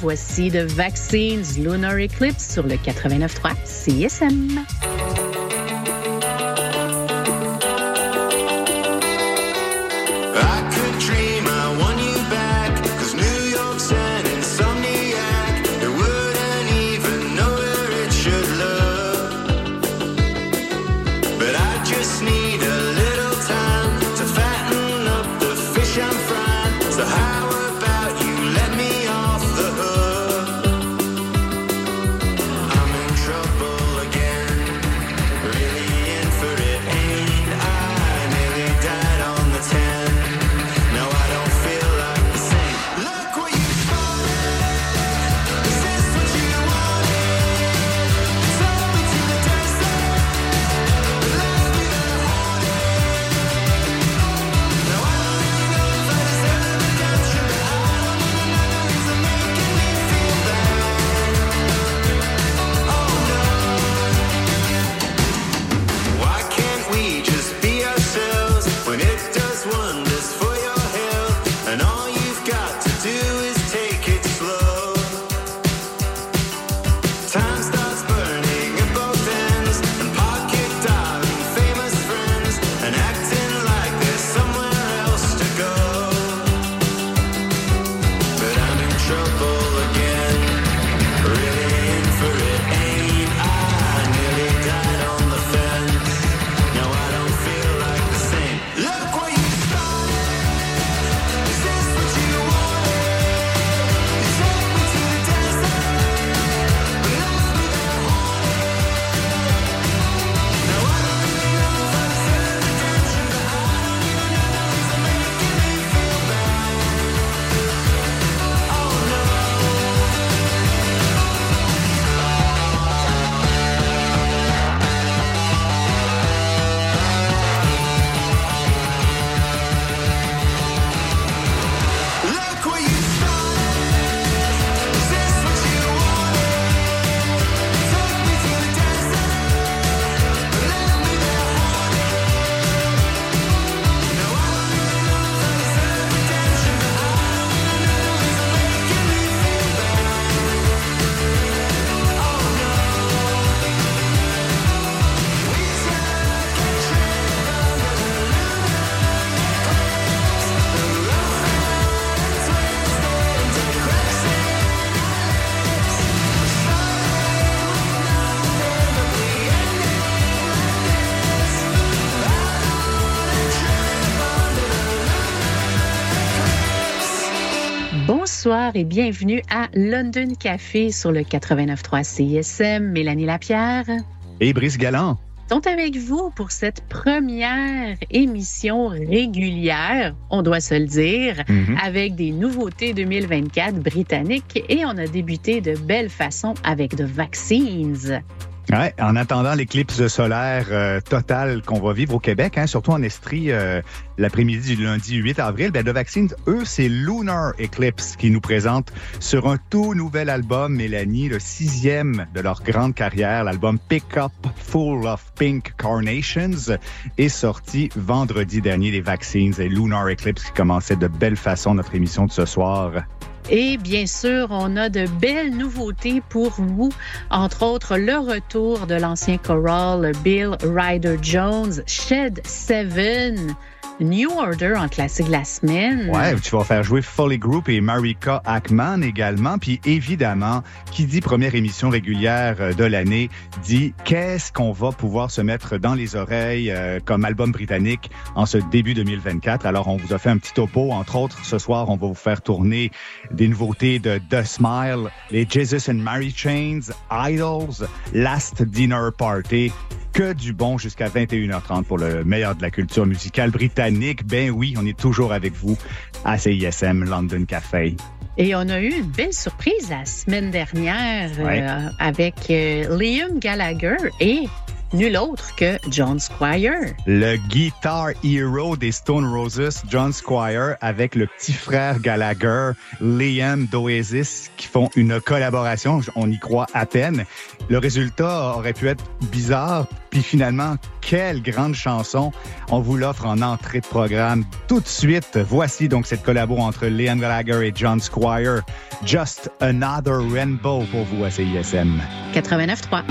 Voici The Vaccines Lunar Eclipse sur le 89.3 CSM. Bonsoir et bienvenue à London Café sur le 89.3 CSM. Mélanie Lapierre. Et Brice Galland. Sont avec vous pour cette première émission régulière, on doit se le dire, mhm. avec des nouveautés 2024 britanniques et on a débuté de belle façon avec The Vaccines. En attendant l'éclipse solaire euh, totale qu'on va vivre au Québec, hein, surtout en Estrie, euh, l'après-midi du lundi 8 avril, ben, The Vaccines, eux, c'est Lunar Eclipse qui nous présente sur un tout nouvel album, Mélanie, le sixième de leur grande carrière, l'album Pick Up Full of Pink Carnations, est sorti vendredi dernier, les Vaccines et Lunar Eclipse qui commençait de belle façon notre émission de ce soir. Et bien sûr, on a de belles nouveautés pour vous, entre autres le retour de l'ancien choral Bill Ryder Jones, Shed Seven. New Order en classique de la semaine. Ouais, tu vas faire jouer Foley Group et Marika Ackman également. Puis évidemment, qui dit première émission régulière euh, de l'année, dit qu'est-ce qu'on va pouvoir se mettre dans les oreilles euh, comme album britannique en ce début 2024. Alors, on vous a fait un petit topo. Entre autres, ce soir, on va vous faire tourner des nouveautés de The Smile, les Jesus and Mary Chains, Idols, Last Dinner Party que du bon jusqu'à 21h30 pour le meilleur de la culture musicale britannique. Ben oui, on est toujours avec vous à CISM London Café. Et on a eu une belle surprise la semaine dernière euh, avec euh, Liam Gallagher et nul autre que John Squire. Le guitar hero des Stone Roses, John Squire, avec le petit frère Gallagher, Liam d'Oasis, qui font une collaboration. On y croit à peine. Le résultat aurait pu être bizarre Puis finalement, quelle grande chanson. On vous l'offre en entrée de programme tout de suite. Voici donc cette collabo entre Leon Gallagher et John Squire. Just Another Rainbow pour vous à CISM. 89.3.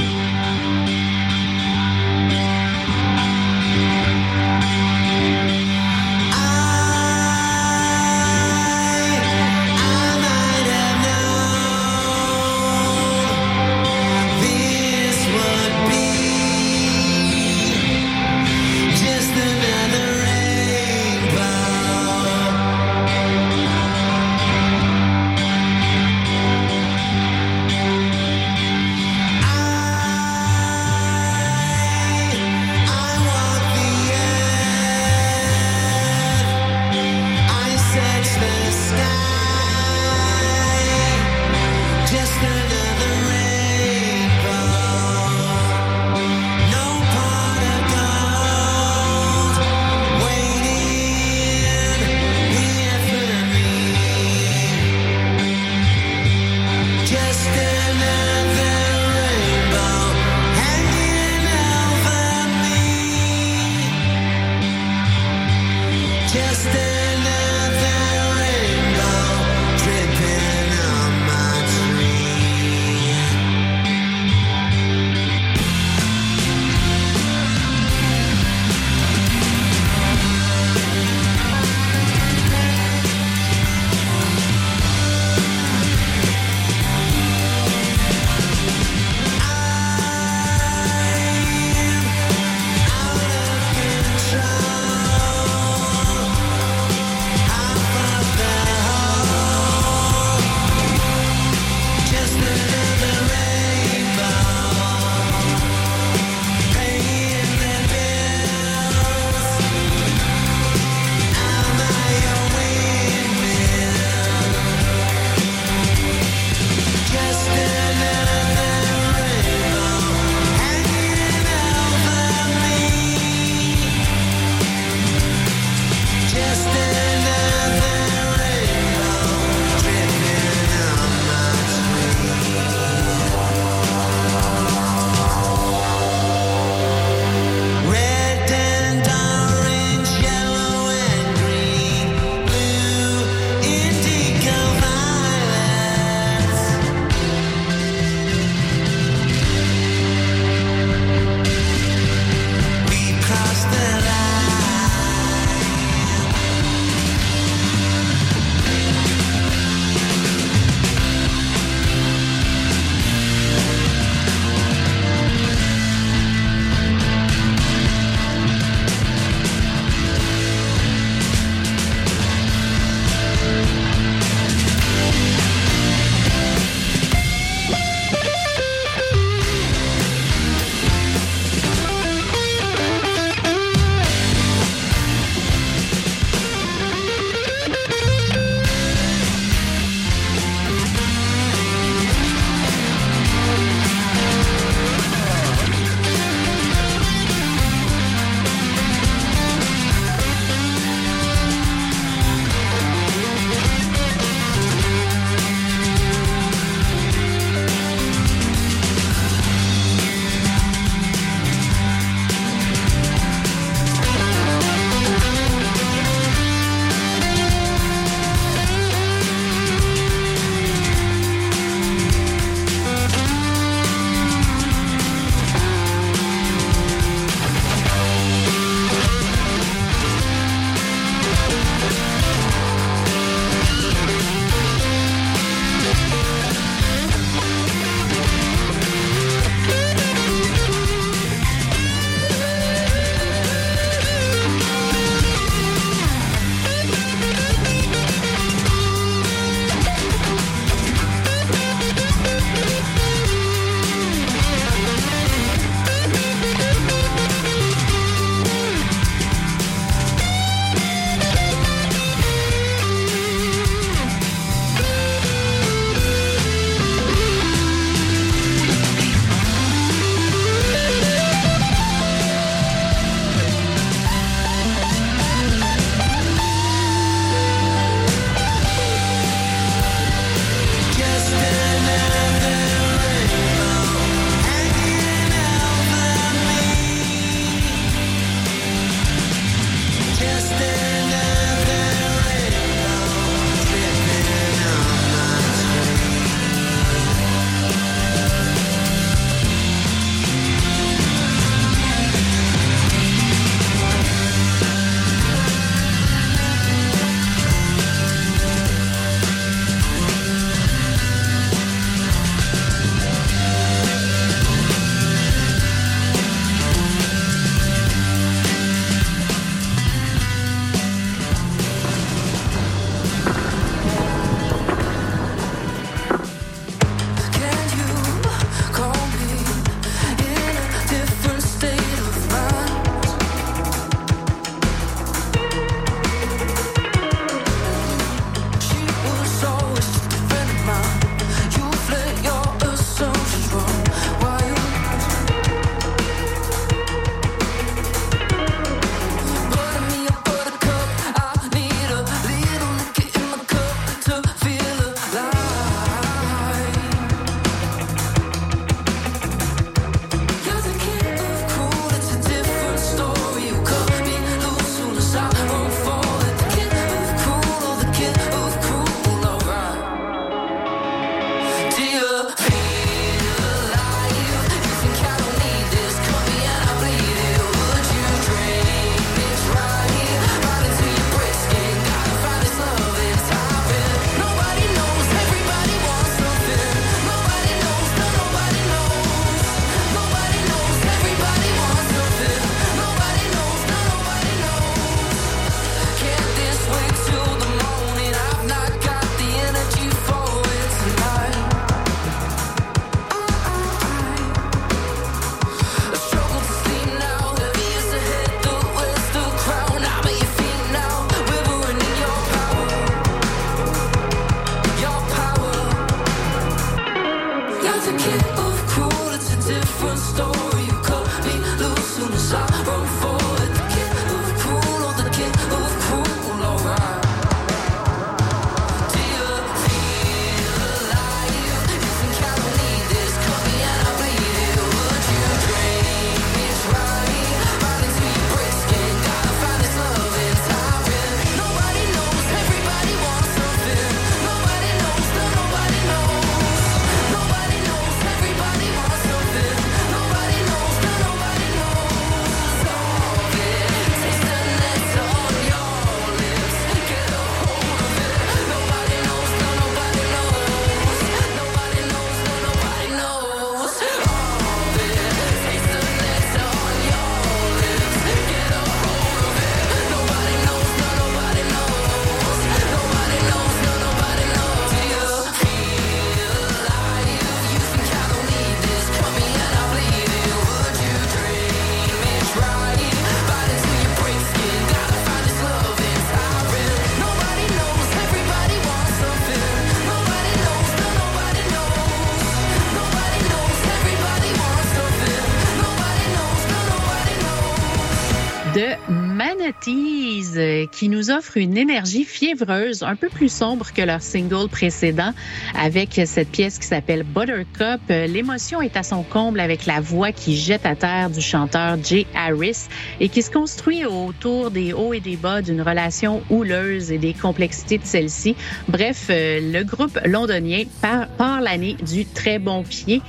qui nous offre une énergie fiévreuse, un peu plus sombre que leur single précédent, avec cette pièce qui s'appelle Buttercup. L'émotion est à son comble avec la voix qui jette à terre du chanteur Jay Harris et qui se construit autour des hauts et des bas d'une relation houleuse et des complexités de celle-ci. Bref, euh, le groupe londonien part l'année du très bon pied.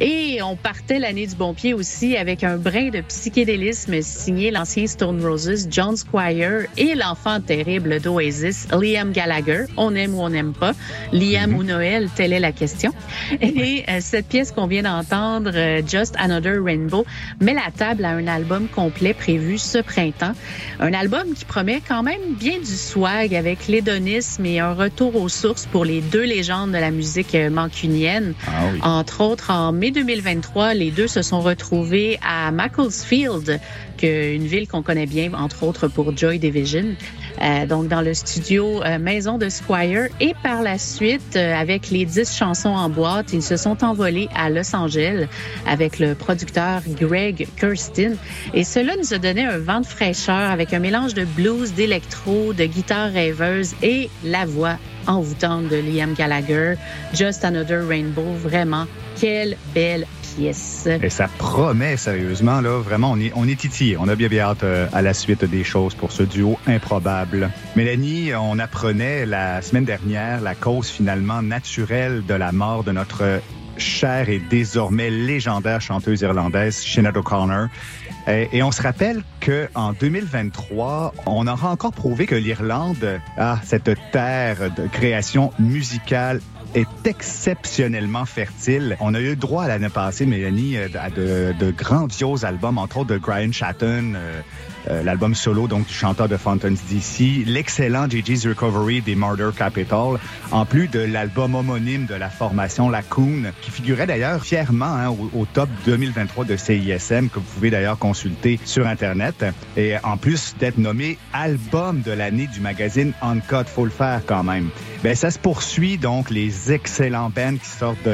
Et on partait l'année du bon pied aussi avec un brin de psychédélisme signé l'ancien Stone Roses, John Squire et l'enfant terrible d'Oasis, Liam Gallagher. On aime ou on n'aime pas. Liam ou Noël, telle est la question. Et euh, cette pièce qu'on vient d'entendre, euh, Just Another Rainbow, met la table à un album complet prévu ce printemps. Un album qui promet quand même bien du swag avec l'hédonisme et un retour aux sources pour les deux légendes de la musique euh, mancunienne. Ah Entre autres, en mai 2023, les deux se sont retrouvés à Macclesfield, une ville qu'on connaît bien, entre autres pour Joy Division. Euh, donc dans le studio euh, Maison de Squire. Et par la suite, euh, avec les dix chansons en boîte, ils se sont envolés à Los Angeles avec le producteur Greg Kirsten. Et cela nous a donné un vent de fraîcheur avec un mélange de blues, d'électro, de guitare rêveuse et la voix envoûtante de Liam Gallagher. Just Another Rainbow, vraiment, quelle belle Et ça promet sérieusement, là, vraiment, on est, on est titillé. On a bien, bien hâte euh, à la suite des choses pour ce duo improbable. Mélanie, on apprenait la semaine dernière la cause finalement naturelle de la mort de notre chère et désormais légendaire chanteuse irlandaise Sinead O'Connor. Et, on se rappelle que en 2023, on aura encore prouvé que l'Irlande a cette terre de création musicale est exceptionnellement fertile. On a eu droit l'année passée, Mélanie, euh, à de, de, grandioses albums, entre autres de Brian Chatton, euh, euh, l'album solo donc du chanteur de Fountains DC, l'excellent JJ's Recovery des Murder Capital, en plus de l'album homonyme de la formation Lacoon, qui figurait d'ailleurs fièrement hein, au, top 2023 de CISM, que vous pouvez d'ailleurs consulter sur Internet. Et en plus d'être nommé album de l'année du magazine Uncut, faut le faire quand même. Ben, ça se poursuit donc les excellents bands qui sortent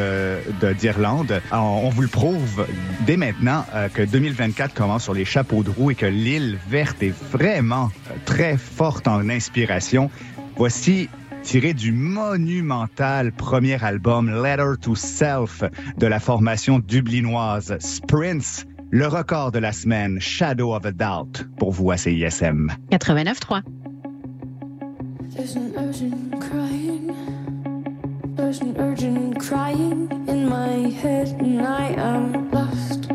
d'Irlande. On, on, vous le prouve dès maintenant euh, que 2024 commence sur les chapeaux de roue et que l'île verte est vraiment très forte en inspiration. Voici tiré du monumental premier album Letter to Self de la formation dublinoise Sprints, le record de la semaine Shadow of a Doubt pour vous à CISM. 89.3. There's an urgent crying There's an urgent crying in my head and I am lost.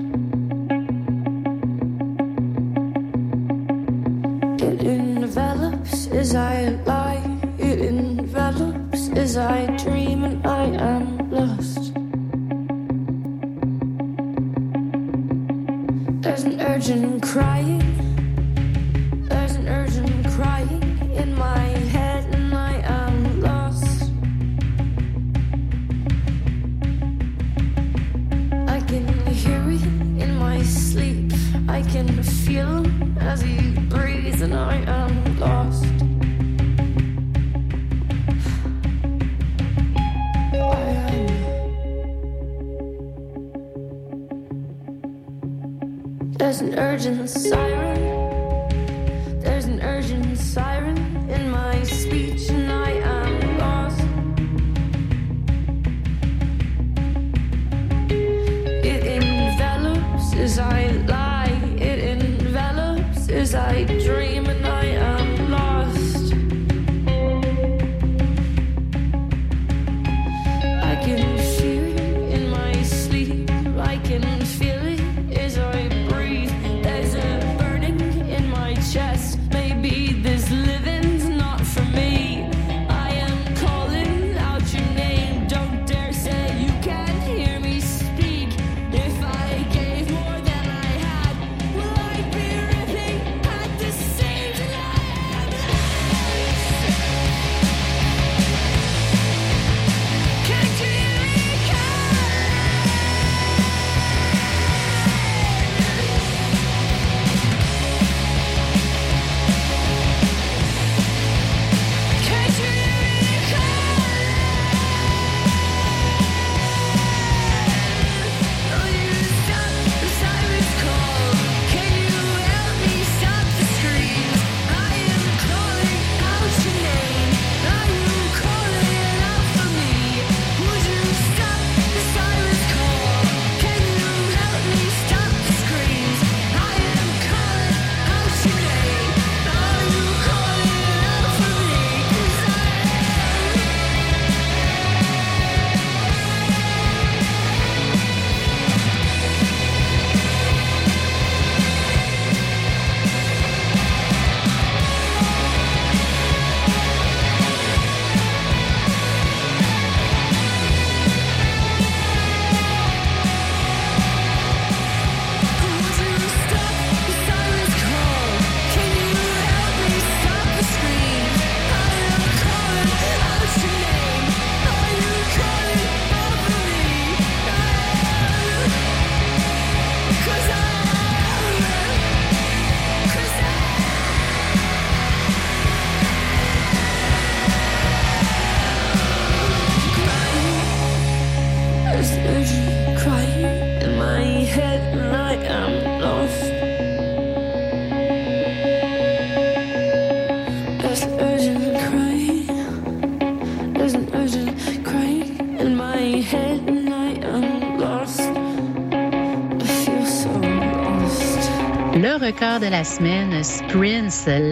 La semaine,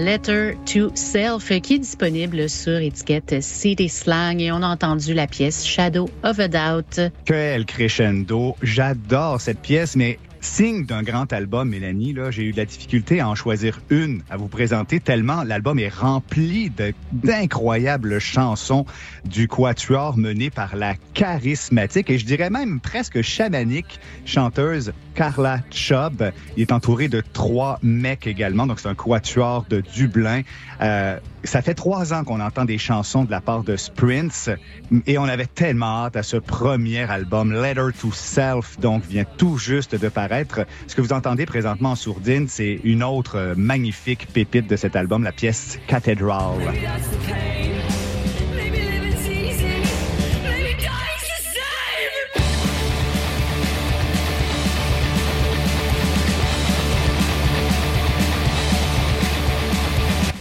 Letter to Self, qui est disponible sur étiquette City Slang. Et on a entendu la pièce Shadow of a Doubt. Quel crescendo. J'adore cette pièce, mais signe d'un grand album, Mélanie, là, j'ai eu de la difficulté à en choisir une à vous présenter tellement l'album est rempli d'incroyables chansons du quatuor mené par la charismatique et je dirais même presque chamanique chanteuse Carla Chubb. Il est entouré de trois mecs également, donc c'est un quatuor de Dublin. Euh, ça fait trois ans qu'on entend des chansons de la part de Sprints et on avait tellement hâte à ce premier album, Letter to Self, donc vient tout juste de paraître. Ce que vous entendez présentement en sourdine, c'est une autre euh, magnifique pépite de cet album, la pièce Cathedral.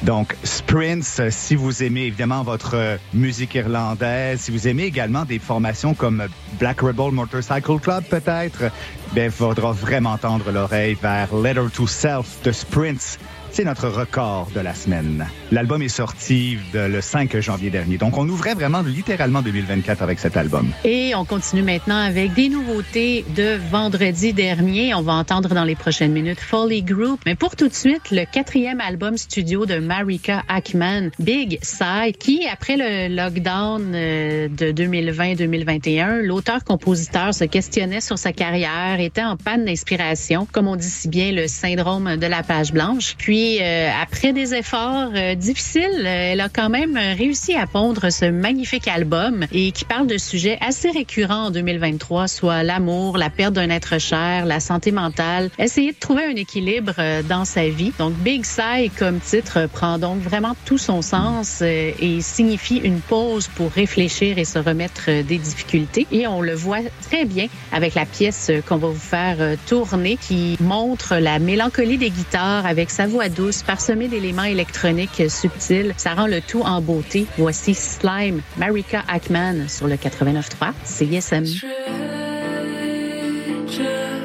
Donc, Sprints, euh, si vous aimez évidemment votre euh, musique irlandaise, si vous aimez également des formations comme Black Rebel Motorcycle Club peut-être, ben, faudra vraiment tendre l'oreille vers Letter to Self de Sprints. C'est notre record de la semaine. L'album est sorti le 5 janvier dernier. Donc, on ouvrait vraiment littéralement 2024 avec cet album. Et on continue maintenant avec des nouveautés de vendredi dernier. On va entendre dans les prochaines minutes Folly Group. Mais pour tout de suite, le quatrième album studio de Marika Ackman, Big Side, qui, après le lockdown euh, de 2020-2021, l'auteur-compositeur se questionnait sur sa carrière, était en panne d'inspiration, comme on dit si bien le syndrome de la page blanche. Puis, Puis, euh, après des efforts euh, difficiles, euh, elle a quand même réussi à pondre ce magnifique album et qui parle de sujets assez récurrents en 2023, soit l'amour, la perte d'un être cher, la santé mentale, essayer de trouver un équilibre euh, dans sa vie. Donc, Big Sigh comme titre prend donc vraiment tout son sens euh, et signifie une pause pour réfléchir et se remettre euh, des difficultés. Et on le voit très bien avec la pièce euh, qu'on va vous faire euh, tourner qui montre la mélancolie des guitares avec sa voix douce parsemée d'éléments électroniques subtils. Ça rend le tout en beauté. Voici Slime, Marika Ackman sur le 89.3 CISM. Stranger,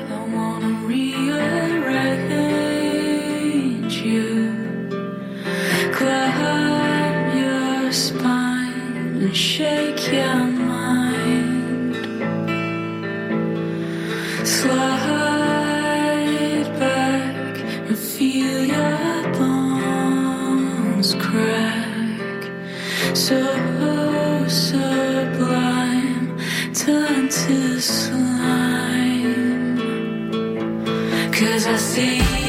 I wanna rearrange you. Climb your spine and shake your mind. So sublime, turn to slime. Cause I see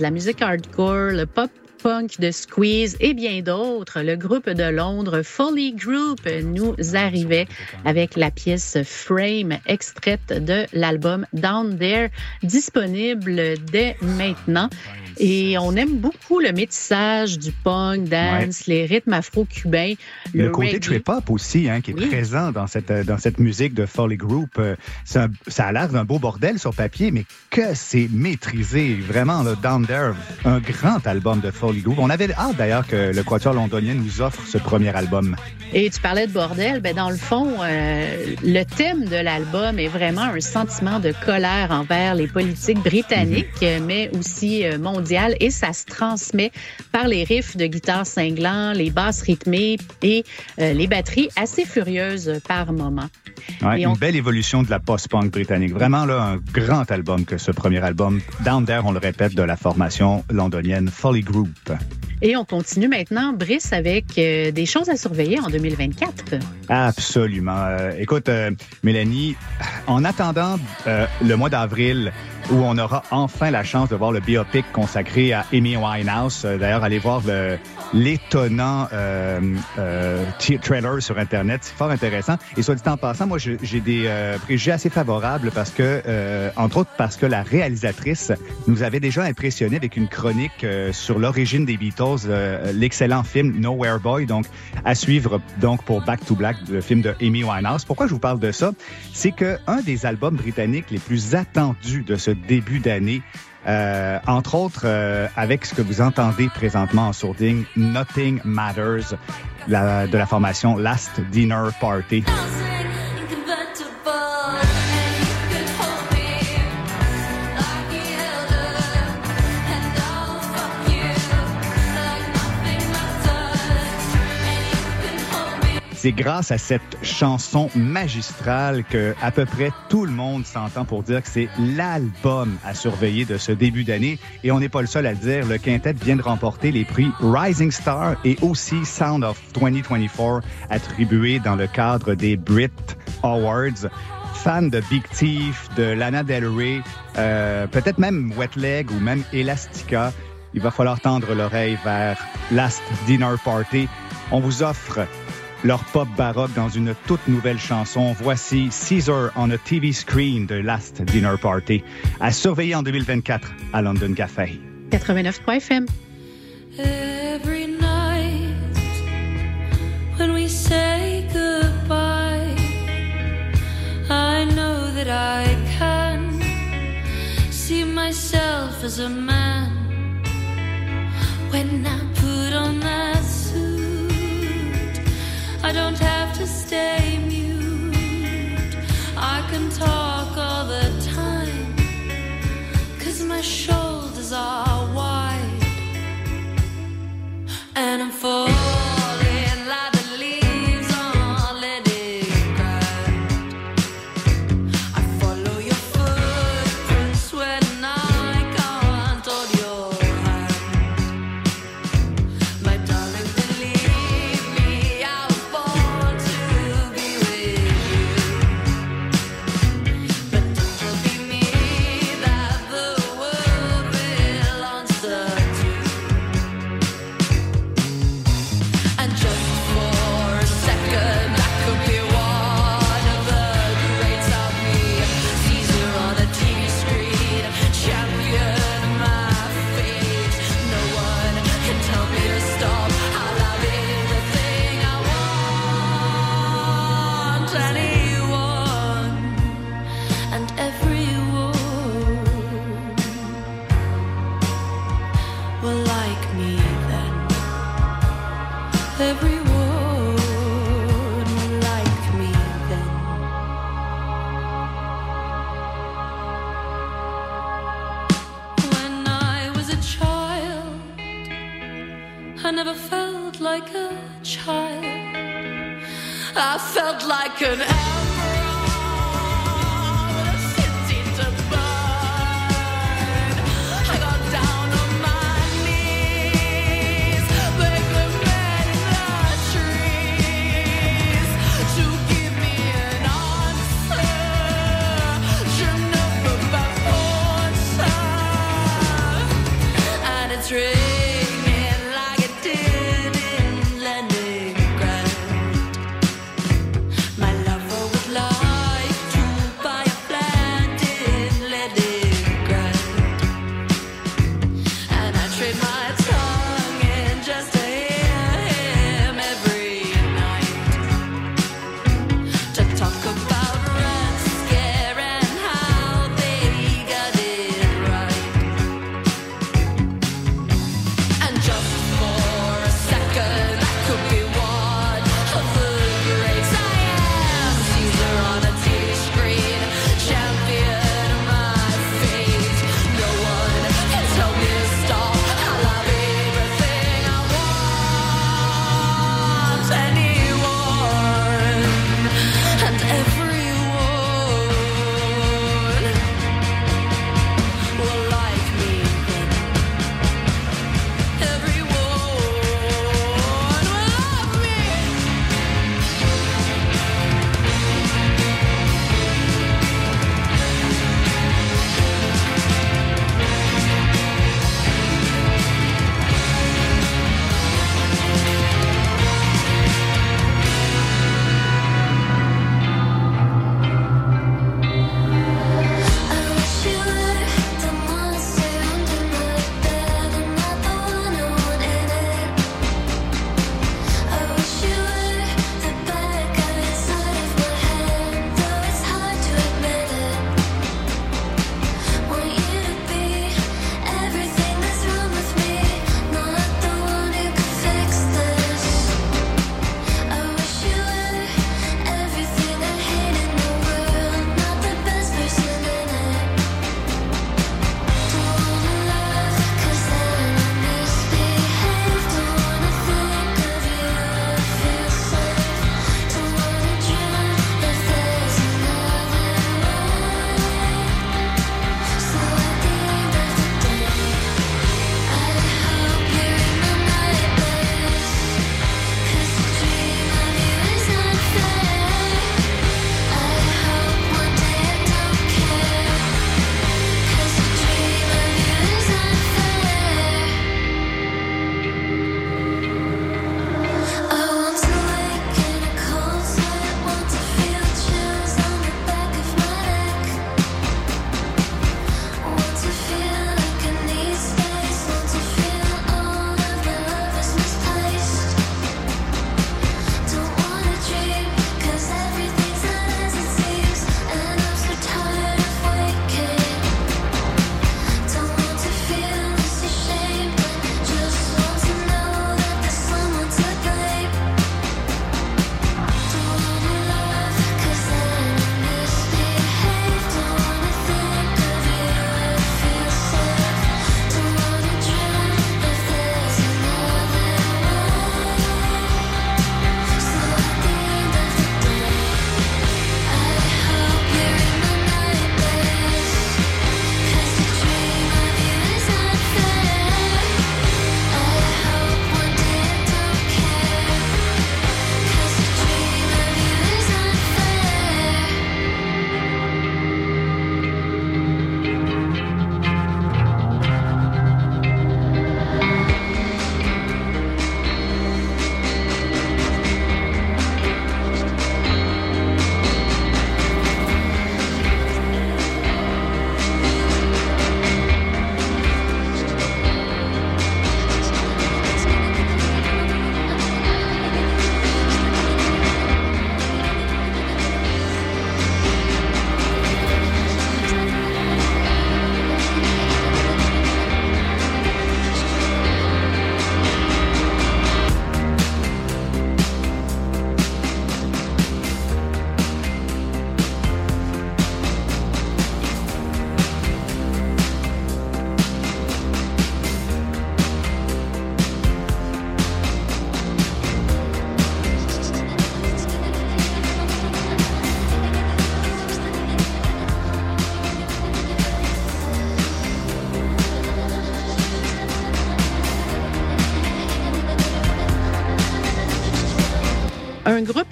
la musique hardcore, le pop punk de Squeeze et bien d'autres, le groupe de Londres Folly Group nous arrivait avec la pièce Frame, extraite de l'album Down There, disponible dès maintenant. Et on aime beaucoup le métissage du punk, dance, les rythmes afro-cubains, Le, le, côté trip-hop aussi, hein, qui est Oui. présent dans cette, dans cette musique de Foley Group. Euh, ça a l'air d'un beau bordel sur papier, mais que c'est maîtrisé. Vraiment, le Down There, un grand album de Foley Group. On avait hâte d'ailleurs que le Quatuor londonien nous offre ce premier album. Et tu parlais de bordel, ben dans le fond, euh, le thème de l'album est vraiment un sentiment de colère envers les politiques britanniques, euh, mais aussi euh, mondiales, et ça se transmet par les riffs de guitare cinglants, les basses rythmées et euh, les batteries assez furieuses par moment. Ouais, Et une belle évolution de la post-punk britannique. Vraiment, là, un grand album que ce premier album. Down There, on le répète, de la formation londonienne Foley Group. Et on continue maintenant, Avec euh, des choses à surveiller en 2024. Absolument. Euh, écoute, euh, Mélanie, en attendant le mois d'avril, où on aura enfin la chance de voir le biopic consacré à Amy Winehouse. D'ailleurs, allez voir le- l'étonnant euh, euh, trailer sur Internet. C'est fort intéressant. Et soit dit en passant, moi, j'ai des euh, préjugés assez favorables parce que, euh, entre autres, parce que la réalisatrice nous avait déjà impressionné avec une chronique euh, sur l'origine des Beatles, euh, l'excellent film Nowhere Boy. Donc, à suivre donc pour Back to Black, le film de Amy Winehouse. Pourquoi je vous parle de ça? C'est que un des albums britanniques les plus attendus de ce début d'année, euh, entre autres euh, avec ce que vous entendez présentement en sourdine, Nothing Matters, de la formation Last Dinner Party. C'est grâce à cette chanson magistrale que à peu près tout le monde s'entend pour dire que c'est l'album à surveiller de ce début d'année. Et on n'est pas le seul à le dire. Le quintet vient de remporter les prix Rising Star et aussi Sound of 2024 attribués dans le cadre des Brit Awards. Fan de Big Thief, de Lana Del Rey, euh, peut-être même Wet Leg ou même Elastica. Il va falloir tendre l'oreille vers Last Dinner Party. On vous offre leur pop baroque dans une toute nouvelle chanson. Voici Caesar on a TV screen de Last Dinner Party. À surveiller en 2024 à London Café. 89.3 FM. Every night when we say goodbye, I know that I can see myself as a man when I don't have to stay mute, I can talk all the time. Cause my could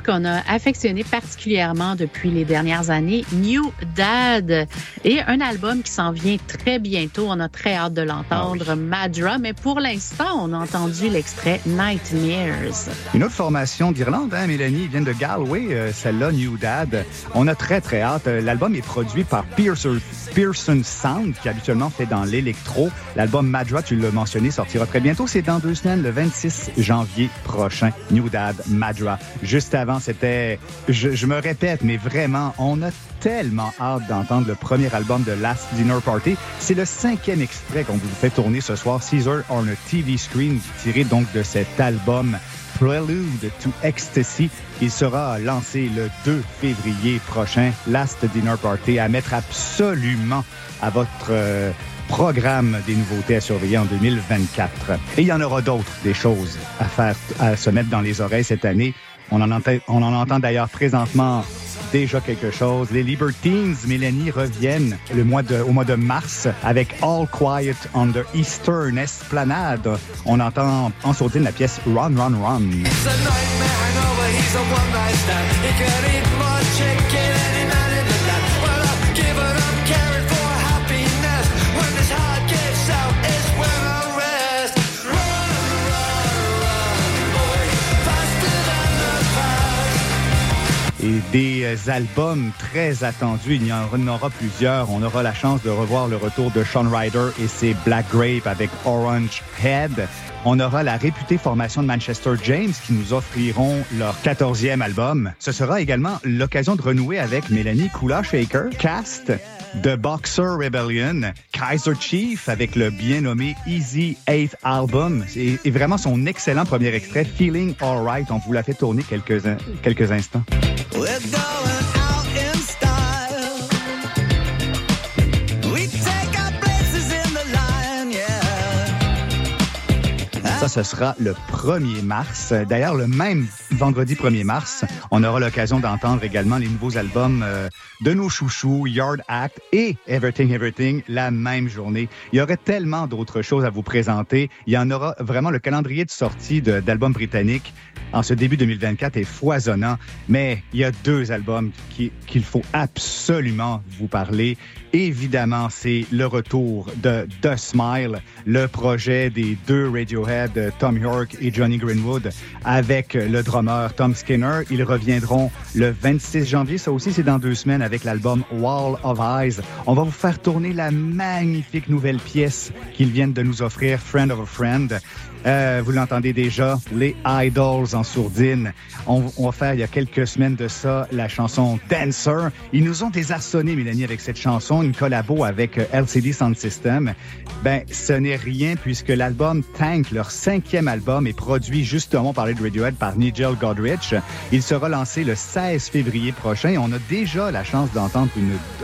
qu'on a affectionné particulièrement depuis les dernières années, New Dad, et un album qui s'en vient très bientôt. On a très hâte de l'entendre, Ah Madra, mais pour l'instant, on a entendu l'extrait Nightmares. Une autre formation d'Irlande, hein, Mélanie, vient de Galway, euh, celle-là, New Dad. On a très, très hâte. Euh, L'album est produit par Pearson, Pearson Sound, qui habituellement fait dans l'électro. L'album Madra, tu l'as mentionné, sortira très bientôt. C'est dans deux semaines, le 26 janvier prochain. New Dad, Madra. Juste avant, c'était, je, je me répète, mais vraiment, on a tellement hâte d'entendre le premier album de Last Dinner Party. C'est le cinquième extrait qu'on vous fait tourner ce soir, Caesar on a TV Screen, tiré donc de cet album Prelude to Ecstasy. Il sera lancé le 2 février prochain. Last Dinner Party à mettre absolument à votre euh, programme des nouveautés à surveiller en 2024. Et il y en aura d'autres, des choses à faire, à se mettre dans les oreilles cette année. On en entend, on en entend d'ailleurs présentement déjà quelque chose. Les Libertines, Mélanie, reviennent au mois de mars avec All Quiet on the Eastern Esplanade. On entend en sourdine la pièce Run, Run, Run. Et des euh, albums très attendus. Il y en aura plusieurs. On aura la chance de revoir le retour de Sean Ryder et ses Black Grape avec Orange Head. On aura la réputée formation de Manchester James qui nous offriront leur 14e album. Ce sera également l'occasion de renouer avec Mélanie Kula Shaker, Cast, The Boxer Rebellion, Kaiser Chief avec le bien nommé Easy 8 Album et, vraiment son excellent premier extrait Feeling Alright. On vous l'a fait tourner quelques, quelques instants. We're going Ça, ce sera le 1er mars. D'ailleurs, le même vendredi 1er mars, on aura l'occasion d'entendre également les nouveaux albums euh, de nos chouchous, Yard Act et Everything Everything, la même journée. Il y aurait tellement d'autres choses à vous présenter. Il y en aura vraiment le calendrier de sortie d'albums britanniques en ce début 2024 est foisonnant, mais il y a deux albums qui- qu'il faut absolument vous parler. Évidemment, c'est le retour de The Smile, le projet des deux Radiohead, euh, Tom York et Johnny Greenwood, avec le drummer Tom Skinner. Ils reviendront le 26 janvier. Ça aussi, c'est dans deux semaines avec l'album Wall of Eyes. On va vous faire tourner la magnifique nouvelle pièce qu'ils viennent de nous offrir, Friend of a Friend. Euh, vous l'entendez déjà, les Idols en sourdine. On, on va faire il y a quelques semaines de ça la chanson Dancer. Ils nous ont désarçonné, Mélanie, avec cette chanson, une collabo avec euh, LCD Sound System. Ben, ce n'est rien puisque l'album Tank, leur cinquième album, est produit justement par de Radiohead par Nigel Godrich. Il sera lancé le 16 février prochain on a déjà la chance d'entendre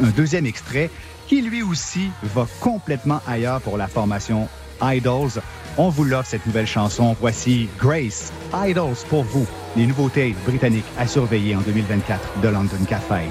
un deuxième extrait qui lui aussi va complètement ailleurs pour la formation Idols. On vous l'offre cette nouvelle chanson. Voici Grace, Idols pour vous, les nouveautés britanniques à surveiller en 2024 de London Café.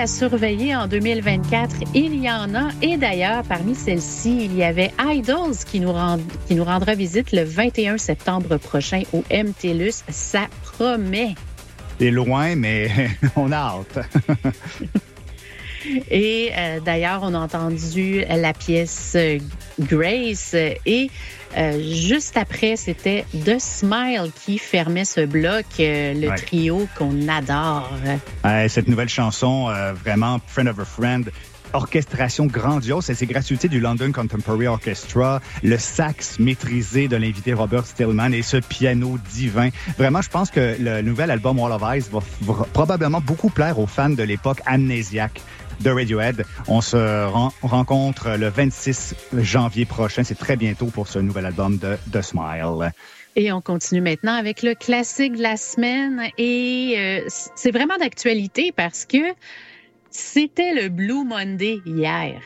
À surveiller en 2024, il y en a. Et d'ailleurs, parmi celles-ci, il y avait Idols qui nous, rend- qui nous rendra visite le 21 septembre prochain au MTLUS. Ça promet. C'est loin, mais on a hâte. Et euh, d'ailleurs, on a entendu la pièce euh, Grace et euh, juste après, c'était The Smile qui fermait ce bloc, euh, le Ouais. trio qu'on adore. Cette nouvelle chanson, euh, vraiment, Friend of a Friend, orchestration grandiose, et c'est gratuité du London Contemporary Orchestra, le sax maîtrisé de l'invité Robert Stillman et ce piano divin. Vraiment, je pense que le nouvel album Wall of Ice va, va probablement beaucoup plaire aux fans de l'époque amnésiaque de Radiohead. On se ren- rencontre le 26 janvier prochain. C'est très bientôt pour ce nouvel album de The Smile. Et on continue maintenant avec le classique de la semaine. Et euh, c'est vraiment d'actualité parce que c'était le Blue Monday hier.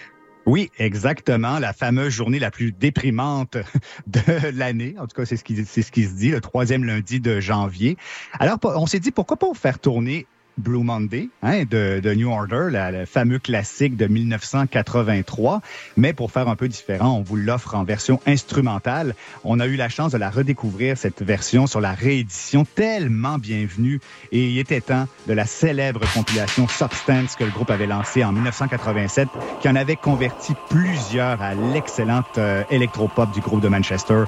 Oui, exactement. La fameuse journée la plus déprimante de l'année. En tout cas, c'est ce qui, c'est ce qui se dit, le troisième lundi de janvier. Alors, on s'est dit, pourquoi pas faire tourner Blue Monday hein, de, de New Order, la- le fameux classique de 1983. Mais pour faire un peu différent, on vous l'offre en version instrumentale. On a eu la chance de la redécouvrir, cette version, sur la réédition tellement bienvenue. Et il était temps de la célèbre compilation Substance que le groupe avait lancée en 1987, qui en avait converti plusieurs à l'excellente euh, électropop du groupe de Manchester.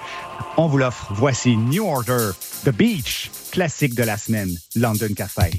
On vous l'offre. Voici New Order, The Beach, classique de la semaine, London Café.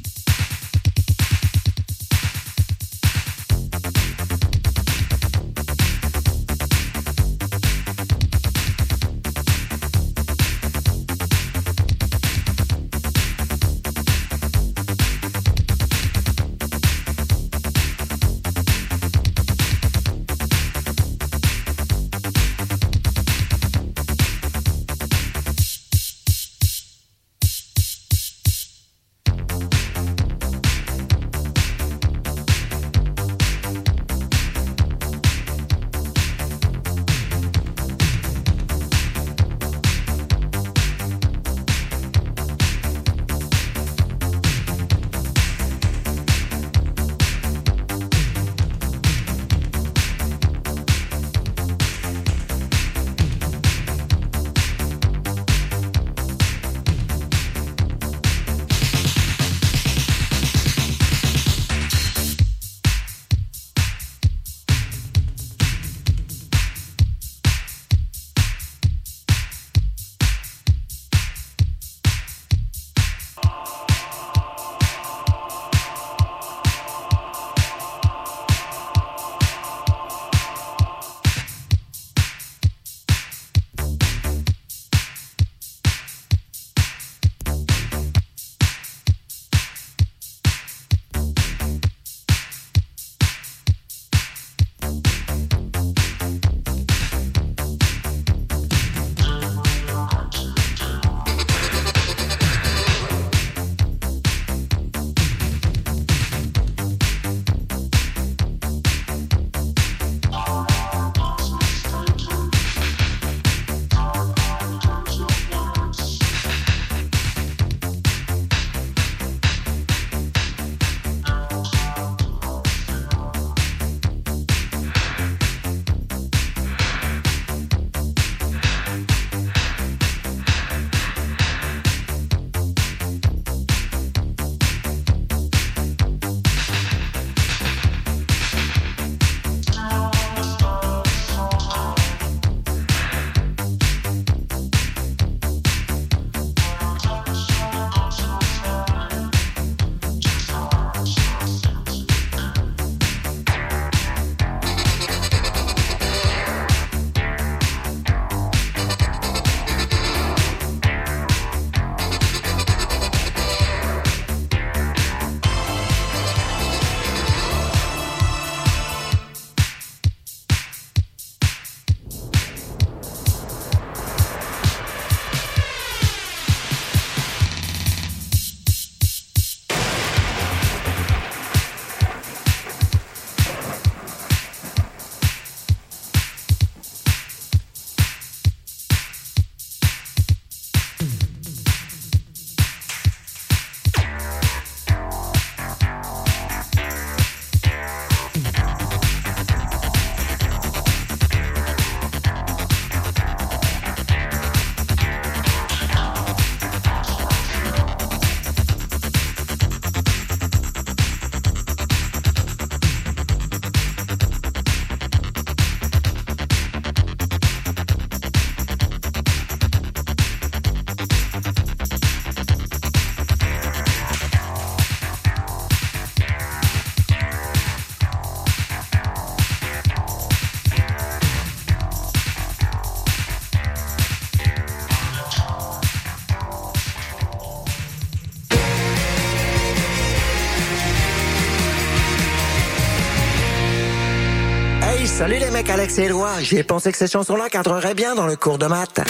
Mecs, Alex et Éloi. J'ai pensé que cette chanson-là cadrerait bien dans le cours de maths.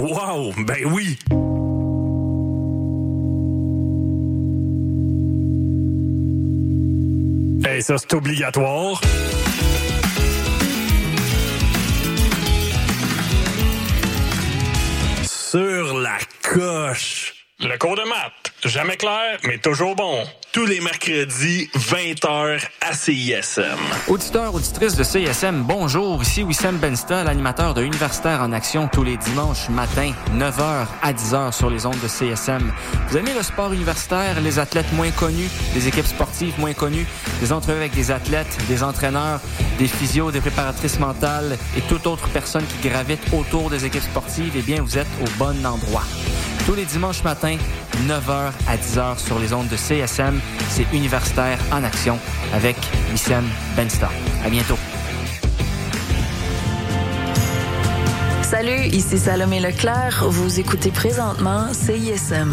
Wow, ben oui. Et ça, c'est obligatoire. Sur la coche. Le cours de maths. Jamais clair, mais toujours bon. Tous les mercredis, 20h à CISM. Auditeurs, auditrices de CISM, bonjour. Ici Wissam Bensta, l'animateur de Universitaire en Action tous les dimanches matin, 9h à 10h sur les ondes de CSM. Vous aimez le sport universitaire, les athlètes moins connus, les équipes sportives moins connues, des entrevues avec des athlètes, des entraîneurs, des physios, des préparatrices mentales et toute autre personne qui gravite autour des équipes sportives, eh bien, vous êtes au bon endroit. Tous les dimanches matins, 9h à 10h sur les ondes de CSM, c'est Universitaire en Action avec Wissem Benstar. À bientôt. Salut, ici Salomé Leclerc. Vous écoutez présentement CISM.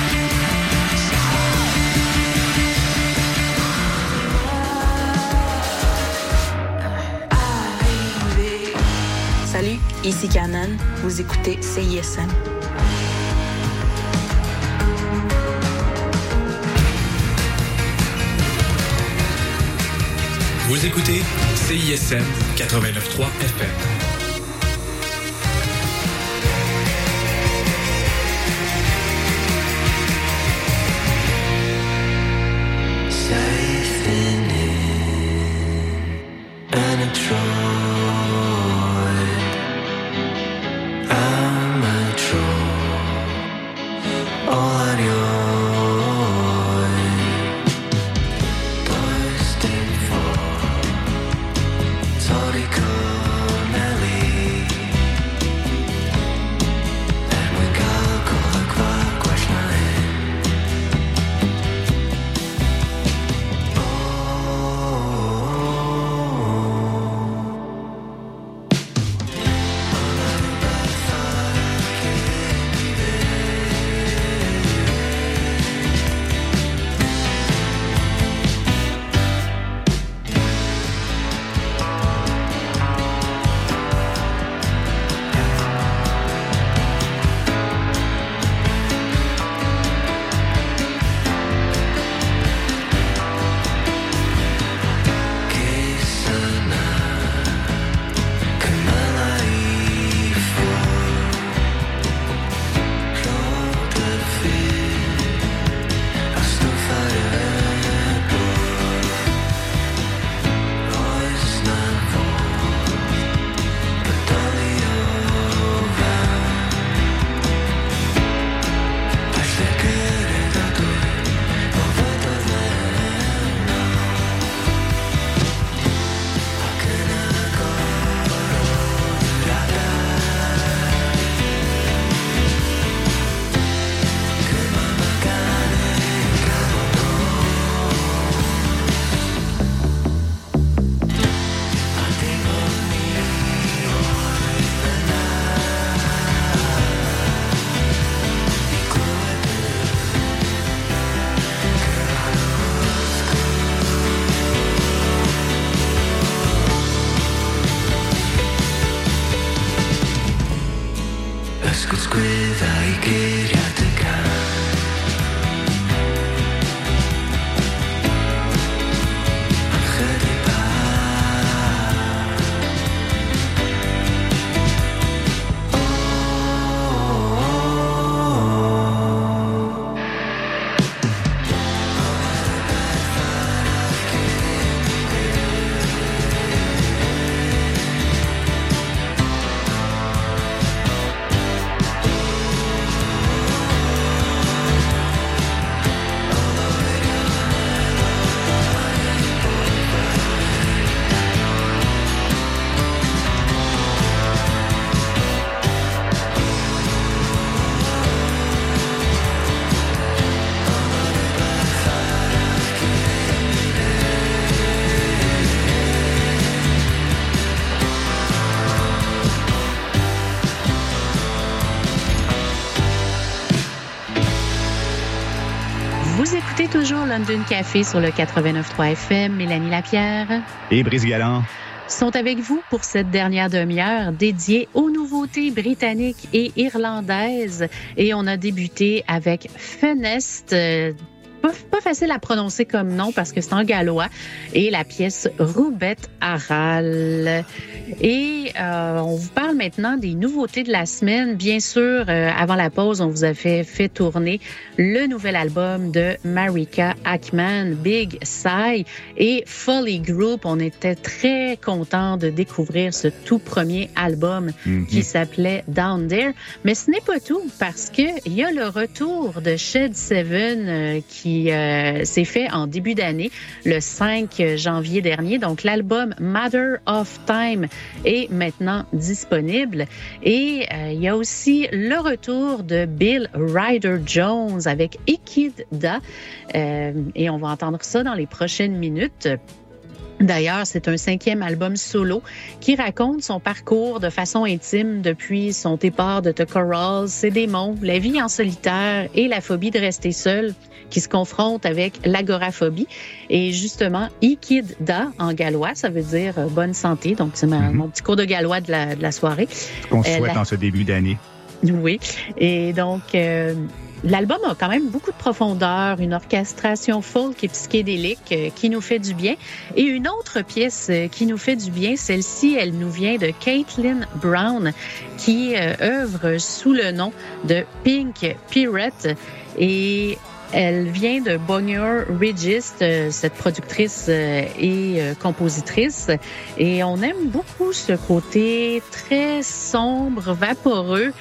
Ici Canon. Vous écoutez CISM. Vous écoutez CISM 89.3 FM. London Café sur le 89.3 FM. Mélanie Lapierre Et Brice Galland. sont avec vous pour cette dernière demi-heure dédiée aux nouveautés britanniques et irlandaises. Et on a débuté avec Fenest. Pas, pas facile à prononcer comme nom parce que c'est en gallois. Et la pièce Roubette Aral. Et euh, on vous parle maintenant des nouveautés de la semaine. Bien sûr, euh, avant la pause, on vous a fait, fait tourner le nouvel album de Marika Ackman, Big Sigh et Folly Group. On était très contents de découvrir ce tout premier album Mhm. qui s'appelait Down There. Mais ce n'est pas tout parce que il y a le retour de Shed Seven euh, qui euh, s'est fait en début d'année, le 5 janvier dernier. Donc l'album Matter of Time est maintenant disponible. Et euh, il y a aussi le retour de Bill Ryder Jones avec Ikida. Euh, et on va entendre ça dans les prochaines minutes. D'ailleurs, c'est un cinquième album solo qui raconte son parcours de façon intime depuis son départ de The Corals, ses démons, la vie en solitaire et la phobie de rester seul qui se confronte avec l'agoraphobie. Et justement, Ikida en gallois, ça veut dire euh, bonne santé. Donc, c'est ma- mon petit cours de gallois de la, de la soirée. Qu'on Euh, souhaite la- en ce début d'année. oui. Et donc, euh, l'album a quand même beaucoup de profondeur, une orchestration folk et psychédélique euh, qui nous fait du bien. Et une autre pièce euh, qui nous fait du bien, celle-ci, elle nous vient de Caitlin Brown, qui euh, œuvre sous le nom de Pink Pirate. Et elle vient de Bonnier Regis, euh, cette productrice euh, et euh, compositrice. Et on aime beaucoup ce côté très sombre, vaporeux,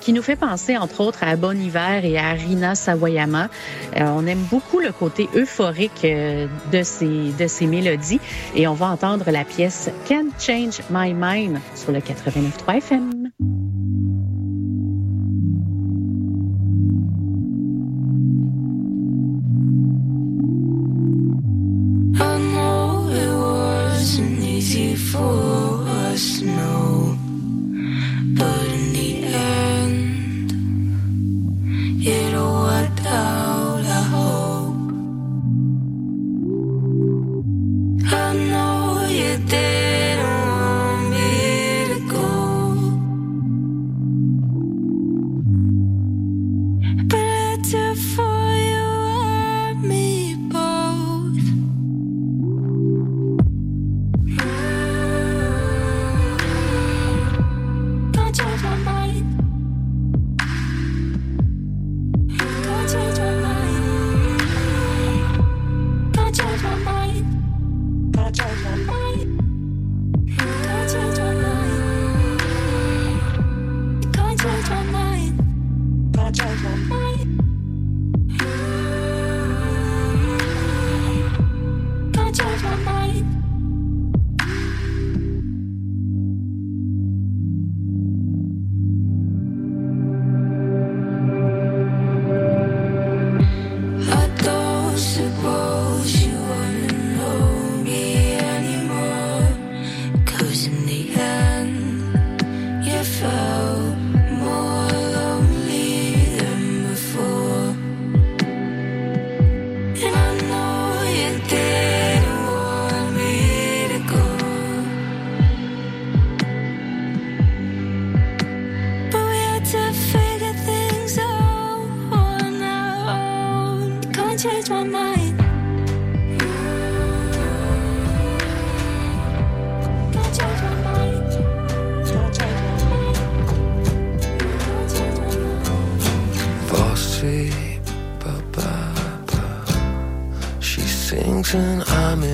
qui nous fait penser entre autres à Bon Hiver et à Rina Sawayama. On aime beaucoup le côté euphorique de ces, de ces mélodies. Et on va entendre la pièce Can't Change My Mind sur le 89.3 FM.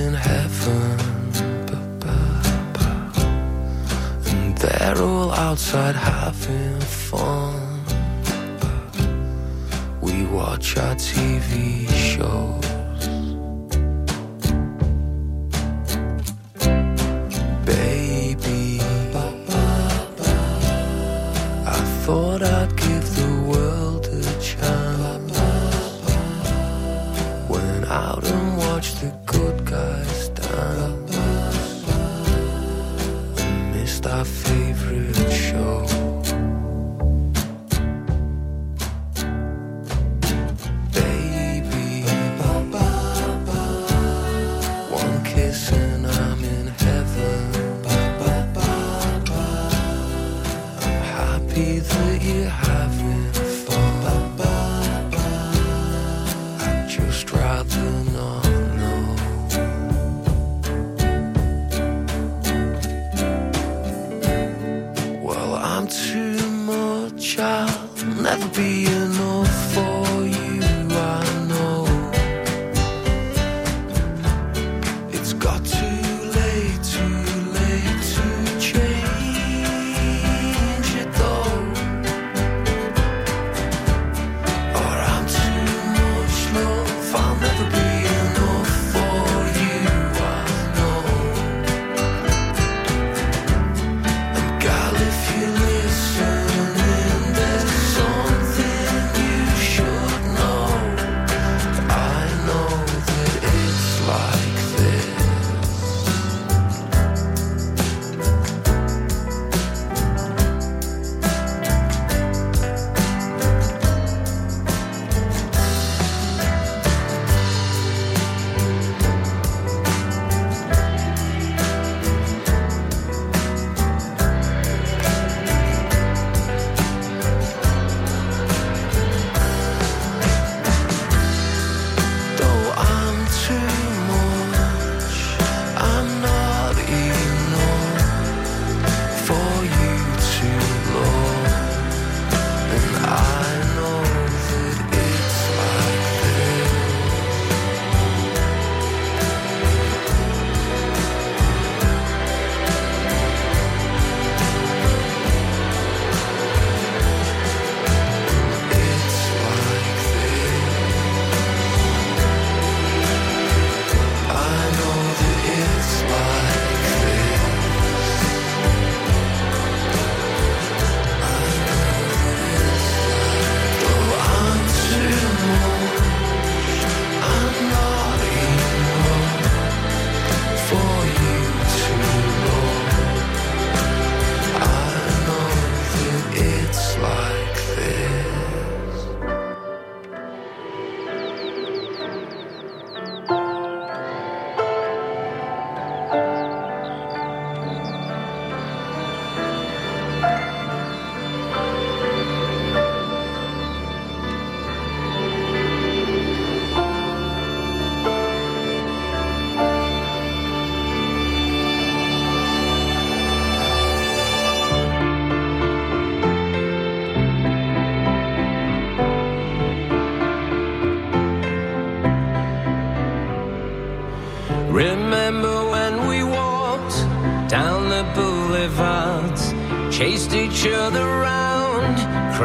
In heaven. And they're all outside having fun. We watch our TV shows.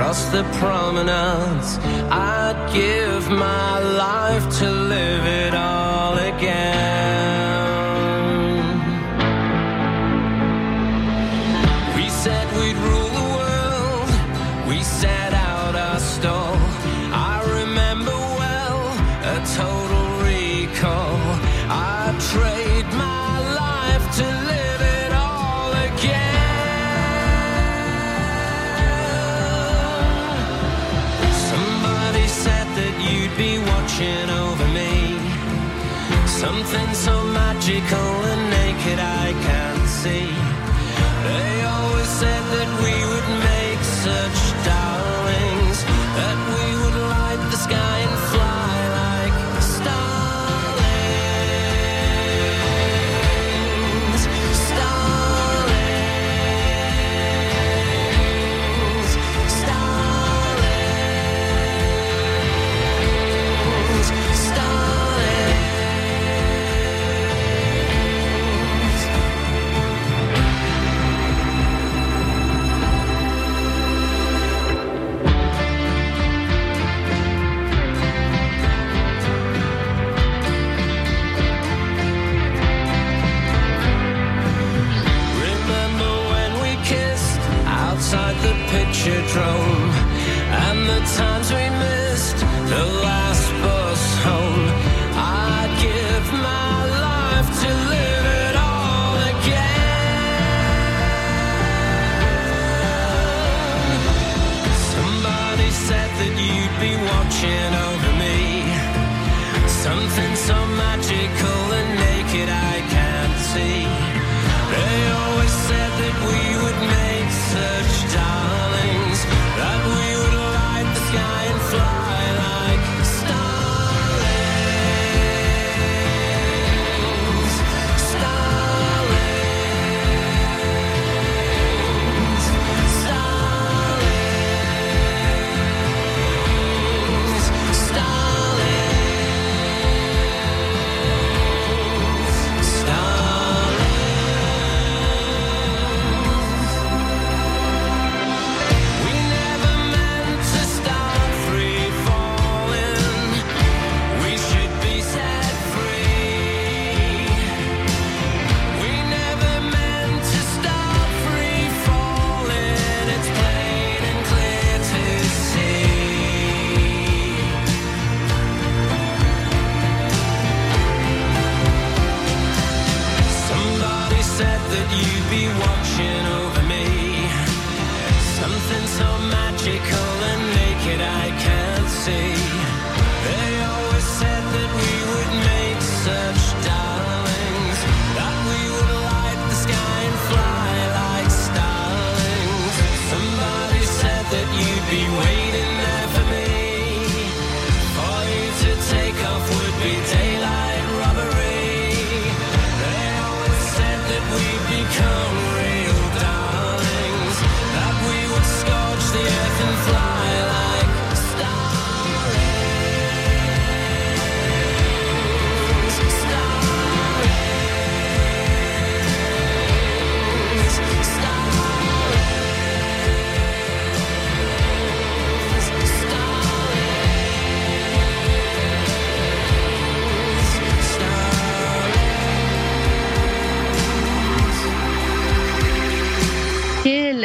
across the promenades. I'd give my life to watching over me. Something so magical and naked I can't see. They always said that we would.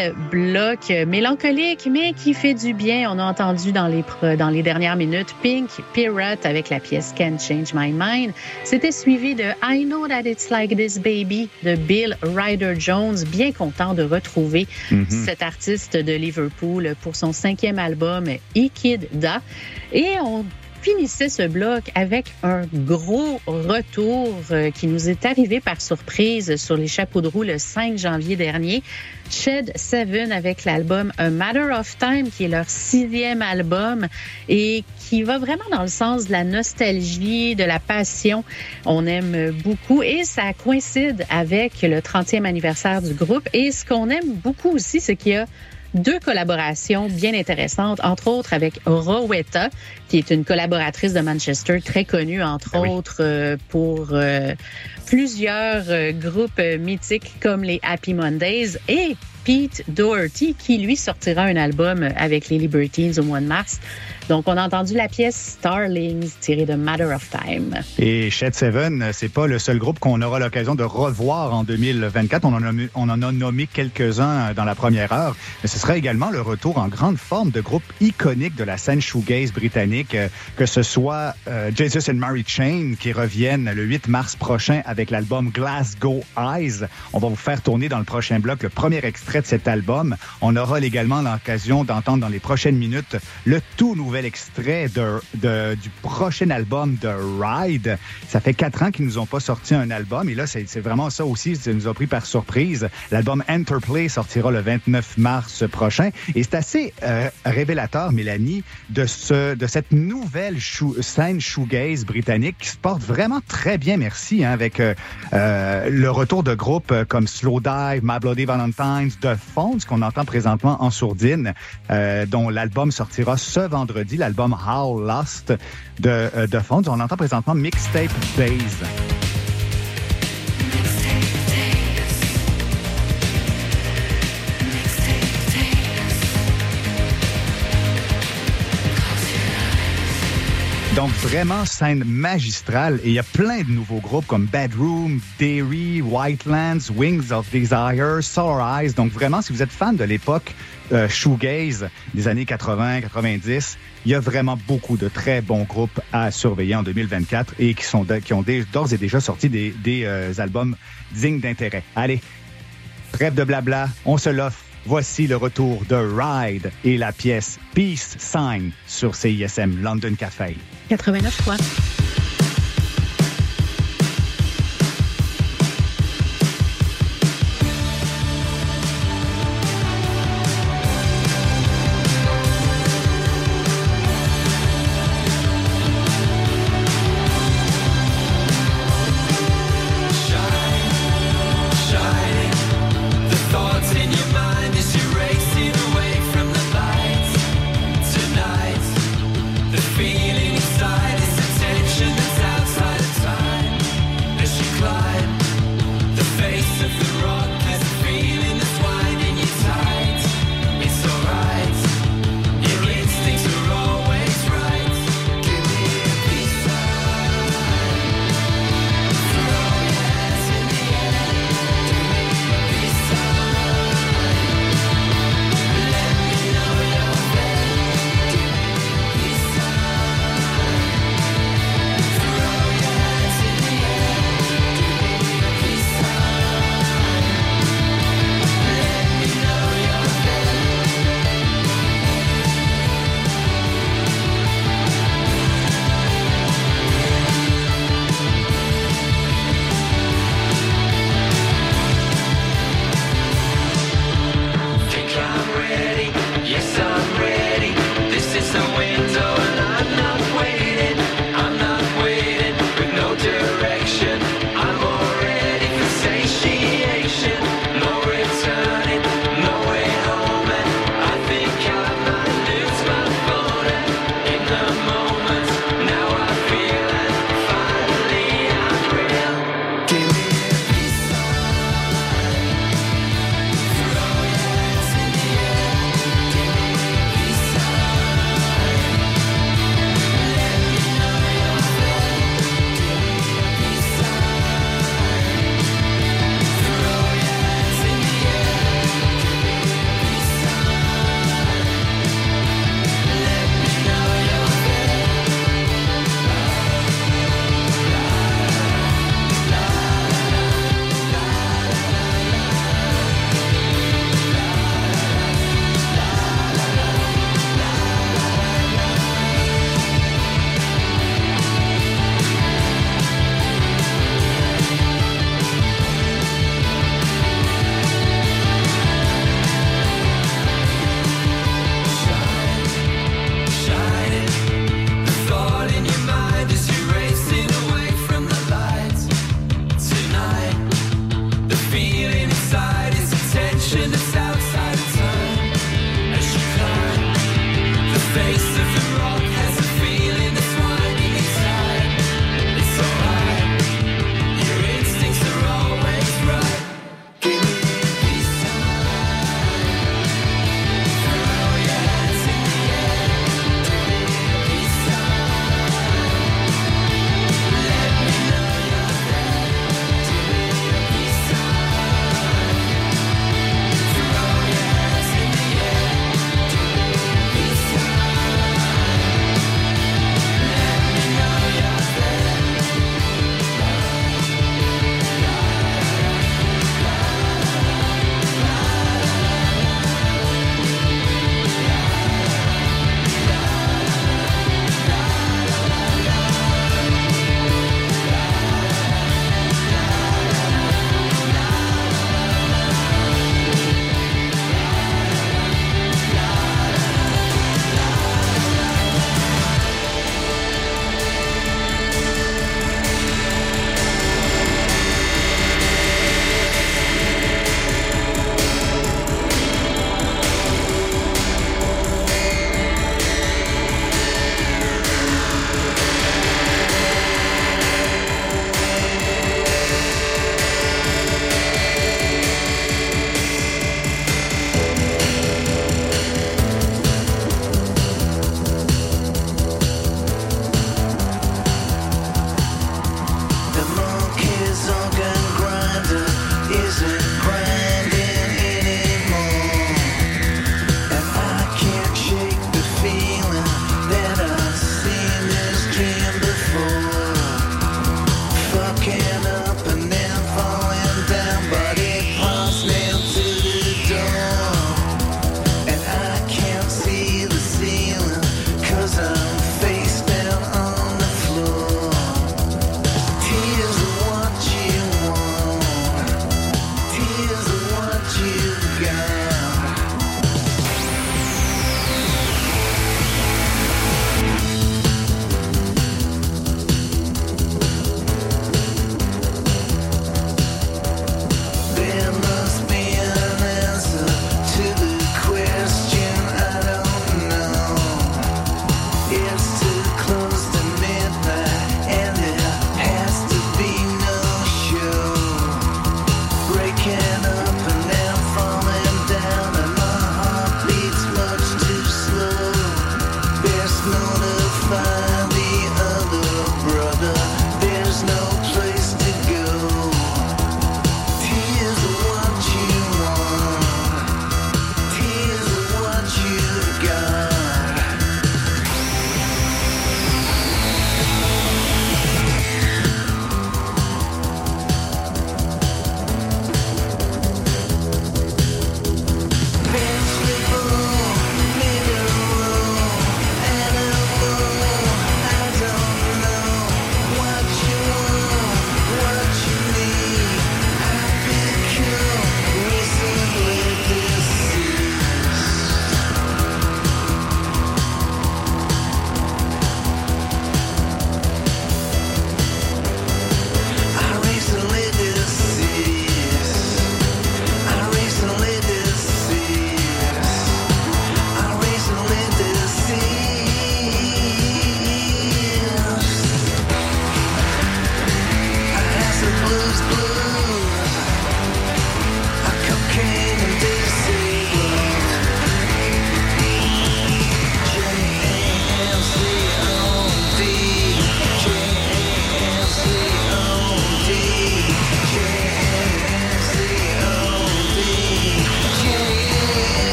Quel bloc mélancolique, mais qui fait du bien. On a entendu dans les, dans les dernières minutes Pink Pirate avec la pièce Can't Change My Mind. C'était suivi de I Know That It's Like This Baby de Bill Ryder Jones. Bien content de retrouver Mhm. cet artiste de Liverpool pour son cinquième album, Ikid Da. Et on finissait ce bloc avec un gros retour euh, qui nous est arrivé par surprise sur les chapeaux de roue le 5 janvier dernier. Shed Seven avec l'album A Matter of Time, qui est leur sixième album et qui va vraiment dans le sens de la nostalgie, de la passion. On aime beaucoup et ça coïncide avec le 30e anniversaire du groupe. Et ce qu'on aime beaucoup aussi, c'est qu'il y a deux collaborations bien intéressantes, entre autres avec Rowetta, qui est une collaboratrice de Manchester très connue, entre autres euh, pour euh, plusieurs euh, groupes mythiques comme les Happy Mondays et Pete Doherty, qui lui sortira un album avec les Libertines au mois de mars. Donc, on a entendu la pièce Starlings tirée de Matter of Time. Et Shed Seven, c'est pas le seul groupe qu'on aura l'occasion de revoir en 2024. On en a, nommé quelques-uns dans la première heure. Mais ce sera également le retour en grande forme de groupes iconiques de la scène shoegaze britannique, euh, que ce soit euh, Jesus and Mary Chain qui reviennent le 8 mars prochain avec l'album Glasgow Eyes. On va vous faire tourner dans le prochain bloc le premier extrait de cet album. On aura également l'occasion d'entendre dans les prochaines minutes le tout nouvel extrait de, de- du prochain album de Ride. Ça fait quatre ans qu'ils nous ont pas sorti un album et là, c'est vraiment ça aussi, ça nous a pris par surprise. L'album Interplay sortira le 29 mars prochain et c'est assez euh, révélateur, Mélanie, de, ce, de cette nouvelle scène shoegaze britannique qui se porte vraiment très bien, merci, hein, avec euh, euh, le retour de groupes comme Slow Dive, My Bloody Valentines, The Phones, qu'on entend présentement en sourdine, euh, dont l'album sortira ce vendredi, l'album How Lost de euh, The Phones. On entend présentement Mixtape Days. Donc vraiment scène magistrale et il y a plein de nouveaux groupes comme Bedroom, Dairy, Whitelands, Wings of Desire, Sour Eyes. Donc vraiment, si vous êtes fan de l'époque euh, shoegaze des années 80-90, il y a vraiment beaucoup de très bons groupes à surveiller en 2024 et qui sont qui ont d'ores et déjà sorti des, des, euh, albums dignes d'intérêt. Allez, Trêve de blabla, on se l'offre. Voici le retour de Ride et la pièce Peace Sign sur CISM London Café. 89 fois.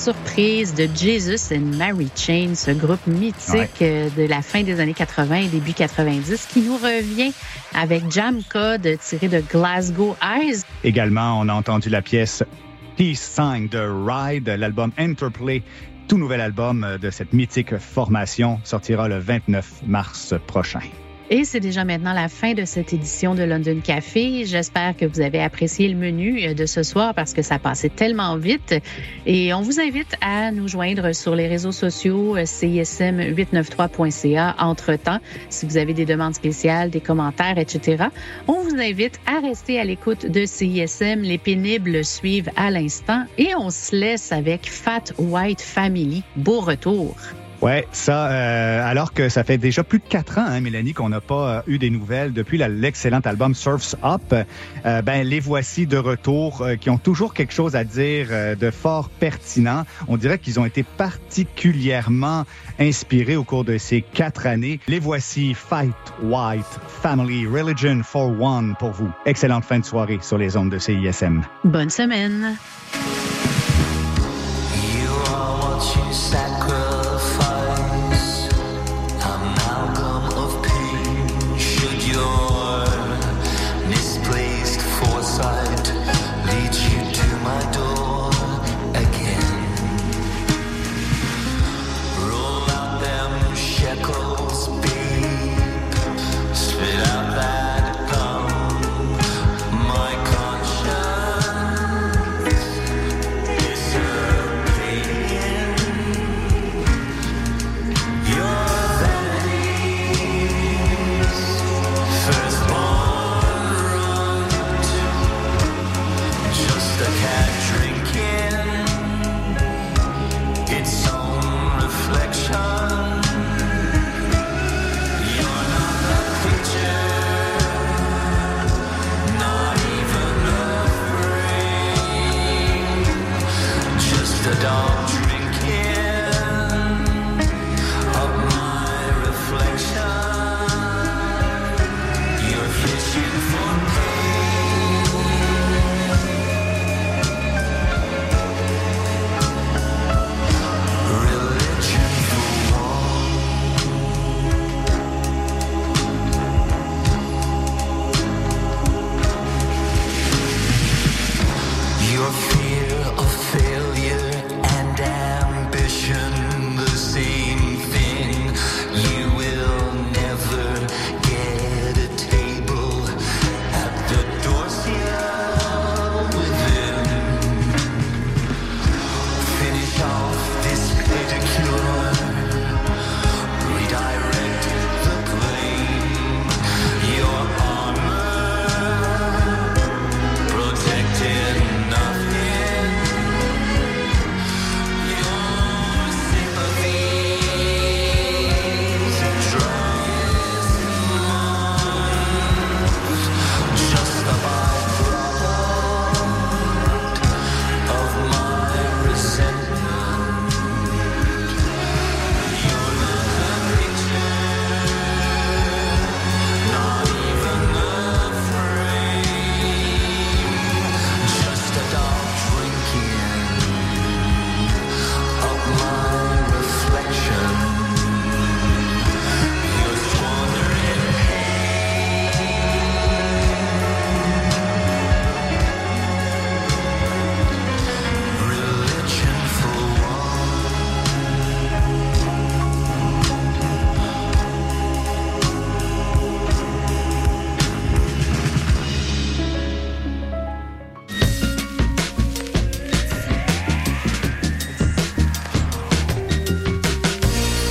surprise de Jesus and Mary Chain, ce groupe mythique euh, de la fin des années 80 et début 90, qui nous revient avec Jam Code tiré de Glasgow Eyes. Également, on a entendu la pièce Peace 5 de Ride, l'album Interplay tout nouvel album de cette mythique formation sortira le 29 mars prochain. Et c'est déjà maintenant la fin de cette édition de London Café. J'espère que vous avez apprécié le menu euh, de ce soir parce que ça passait tellement vite. Et on vous invite à nous joindre sur les réseaux sociaux euh, CISM893.ca entre-temps. Si vous avez des demandes spéciales, des commentaires, etc., on vous invite à rester à l'écoute de CISM. Les pénibles suivent à l'instant et on se laisse avec Fat White Family. Beau retour. Ouais, ça, euh, alors que ça fait déjà plus de quatre ans, hein, Mélanie, qu'on n'a pas euh, eu des nouvelles depuis l'excellent album Surf's Up. Euh, ben les voici de retour, euh, qui ont toujours quelque chose à dire de fort pertinent. On dirait qu'ils ont été particulièrement inspirés au cours de ces quatre années. Les voici Fight White Family Religion for One pour vous. Excellente fin de soirée sur les ondes de CISM. Bonne semaine.